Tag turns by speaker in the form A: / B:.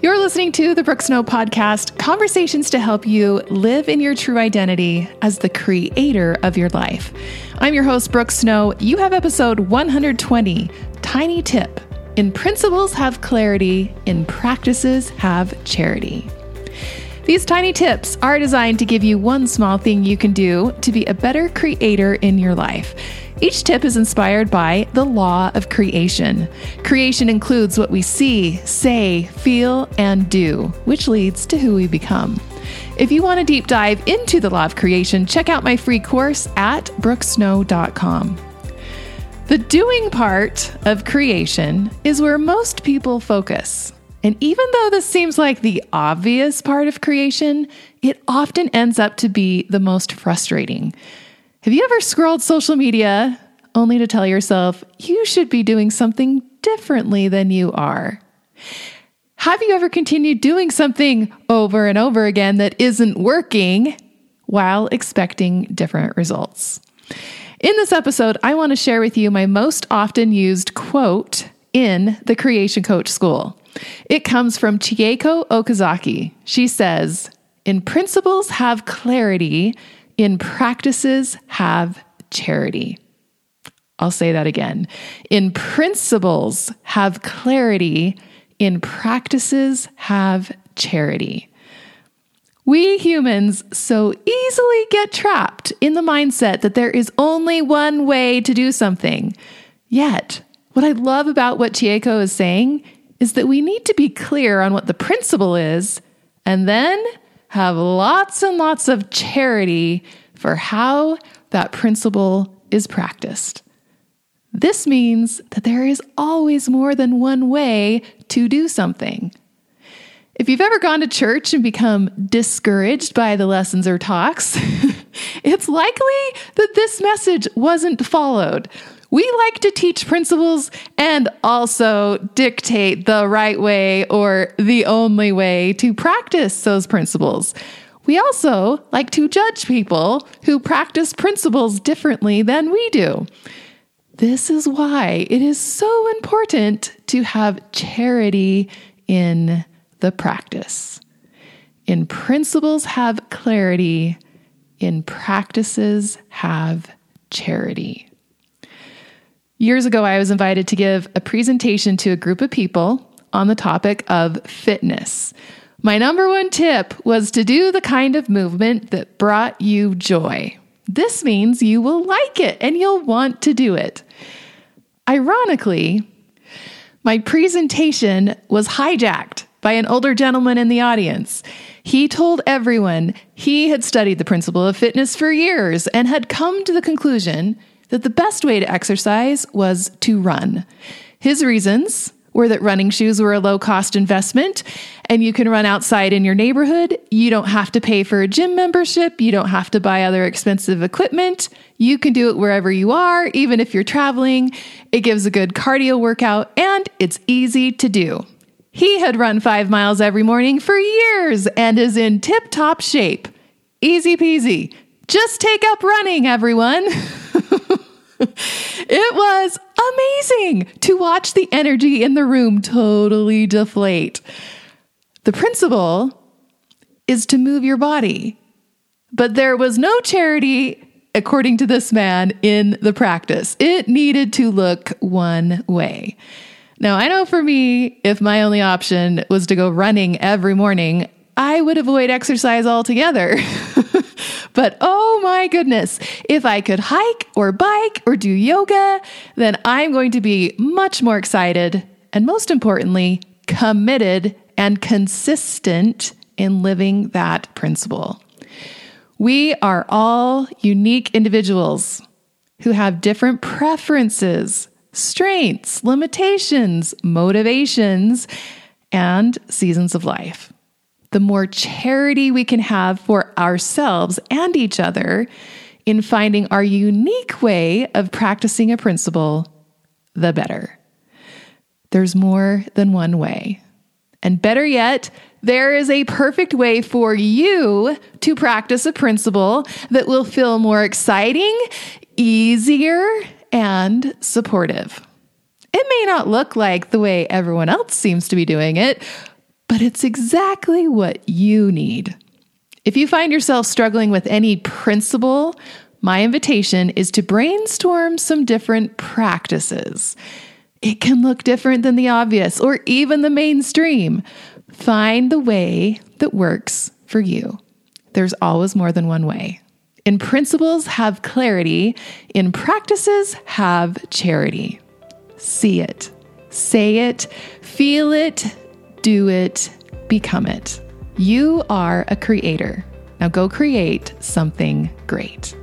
A: You're listening to the Brooke Snow podcast, conversations to help you live in your true identity as the creator of your life. I'm your host, Brooke Snow. You have episode 120 Tiny Tip In Principles Have Clarity, in Practices Have Charity. These tiny tips are designed to give you one small thing you can do to be a better creator in your life. Each tip is inspired by the law of creation. Creation includes what we see, say, feel, and do, which leads to who we become. If you want a deep dive into the law of creation, check out my free course at brookesnow.com. The doing part of creation is where most people focus. And even though this seems like the obvious part of creation, it often ends up to be the most frustrating. Have you ever scrolled social media only to tell yourself you should be doing something differently than you are? Have you ever continued doing something over and over again that isn't working while expecting different results? In this episode, I want to share with you my most often used quote in the Creation Coach School. It comes from Chieko Okazaki. She says, In principles, have clarity, in practices, have charity. I'll say that again. In principles, have clarity, in practices, have charity. We humans so easily get trapped in the mindset that there is only one way to do something. Yet, what I love about what Chieko is saying is that we need to be clear on what the principle is and then have lots and lots of charity for how that principle is practiced. This means that there is always more than one way to do something. If you've ever gone to church and become discouraged by the lessons or talks, it's likely that this message wasn't followed we like to teach principles and also dictate the right way or the only way to practice those principles. We also like to judge people who practice principles differently than we do. This is why it is so important to have charity in the practice. In principles, have clarity. In practices, have charity. Years ago, I was invited to give a presentation to a group of people on the topic of fitness. My number one tip was to do the kind of movement that brought you joy. This means you will like it and you'll want to do it. Ironically, my presentation was hijacked by an older gentleman in the audience. He told everyone he had studied the principle of fitness for years and had come to the conclusion that the best way to exercise was to run. His reasons were that running shoes were a low cost investment and you can run outside in your neighborhood. You don't have to pay for a gym membership. You don't have to buy other expensive equipment. You can do it wherever you are, even if you're traveling. It gives a good cardio workout and it's easy to do. He had run five miles every morning for years and is in tip top shape. Easy peasy. Just take up running, everyone. it was amazing to watch the energy in the room totally deflate. The principle is to move your body, but there was no charity, according to this man, in the practice. It needed to look one way. Now, I know for me, if my only option was to go running every morning, I would avoid exercise altogether. But oh my goodness, if I could hike or bike or do yoga, then I'm going to be much more excited and most importantly, committed and consistent in living that principle. We are all unique individuals who have different preferences, strengths, limitations, motivations, and seasons of life the more charity we can have for ourselves and each other in finding our unique way of practicing a principle, the better. There's more than one way. And better yet, there is a perfect way for you to practice a principle that will feel more exciting, easier, and supportive. It may not look like the way everyone else seems to be doing it, but it's exactly what you need. If you find yourself struggling with any principle, my invitation is to brainstorm some different practices. It can look different than the obvious or even the mainstream. Find the way that works for you. There's always more than one way. In principles, have clarity. In practices, have charity. See it, say it, feel it, do it, become it. You are a creator. Now go create something great.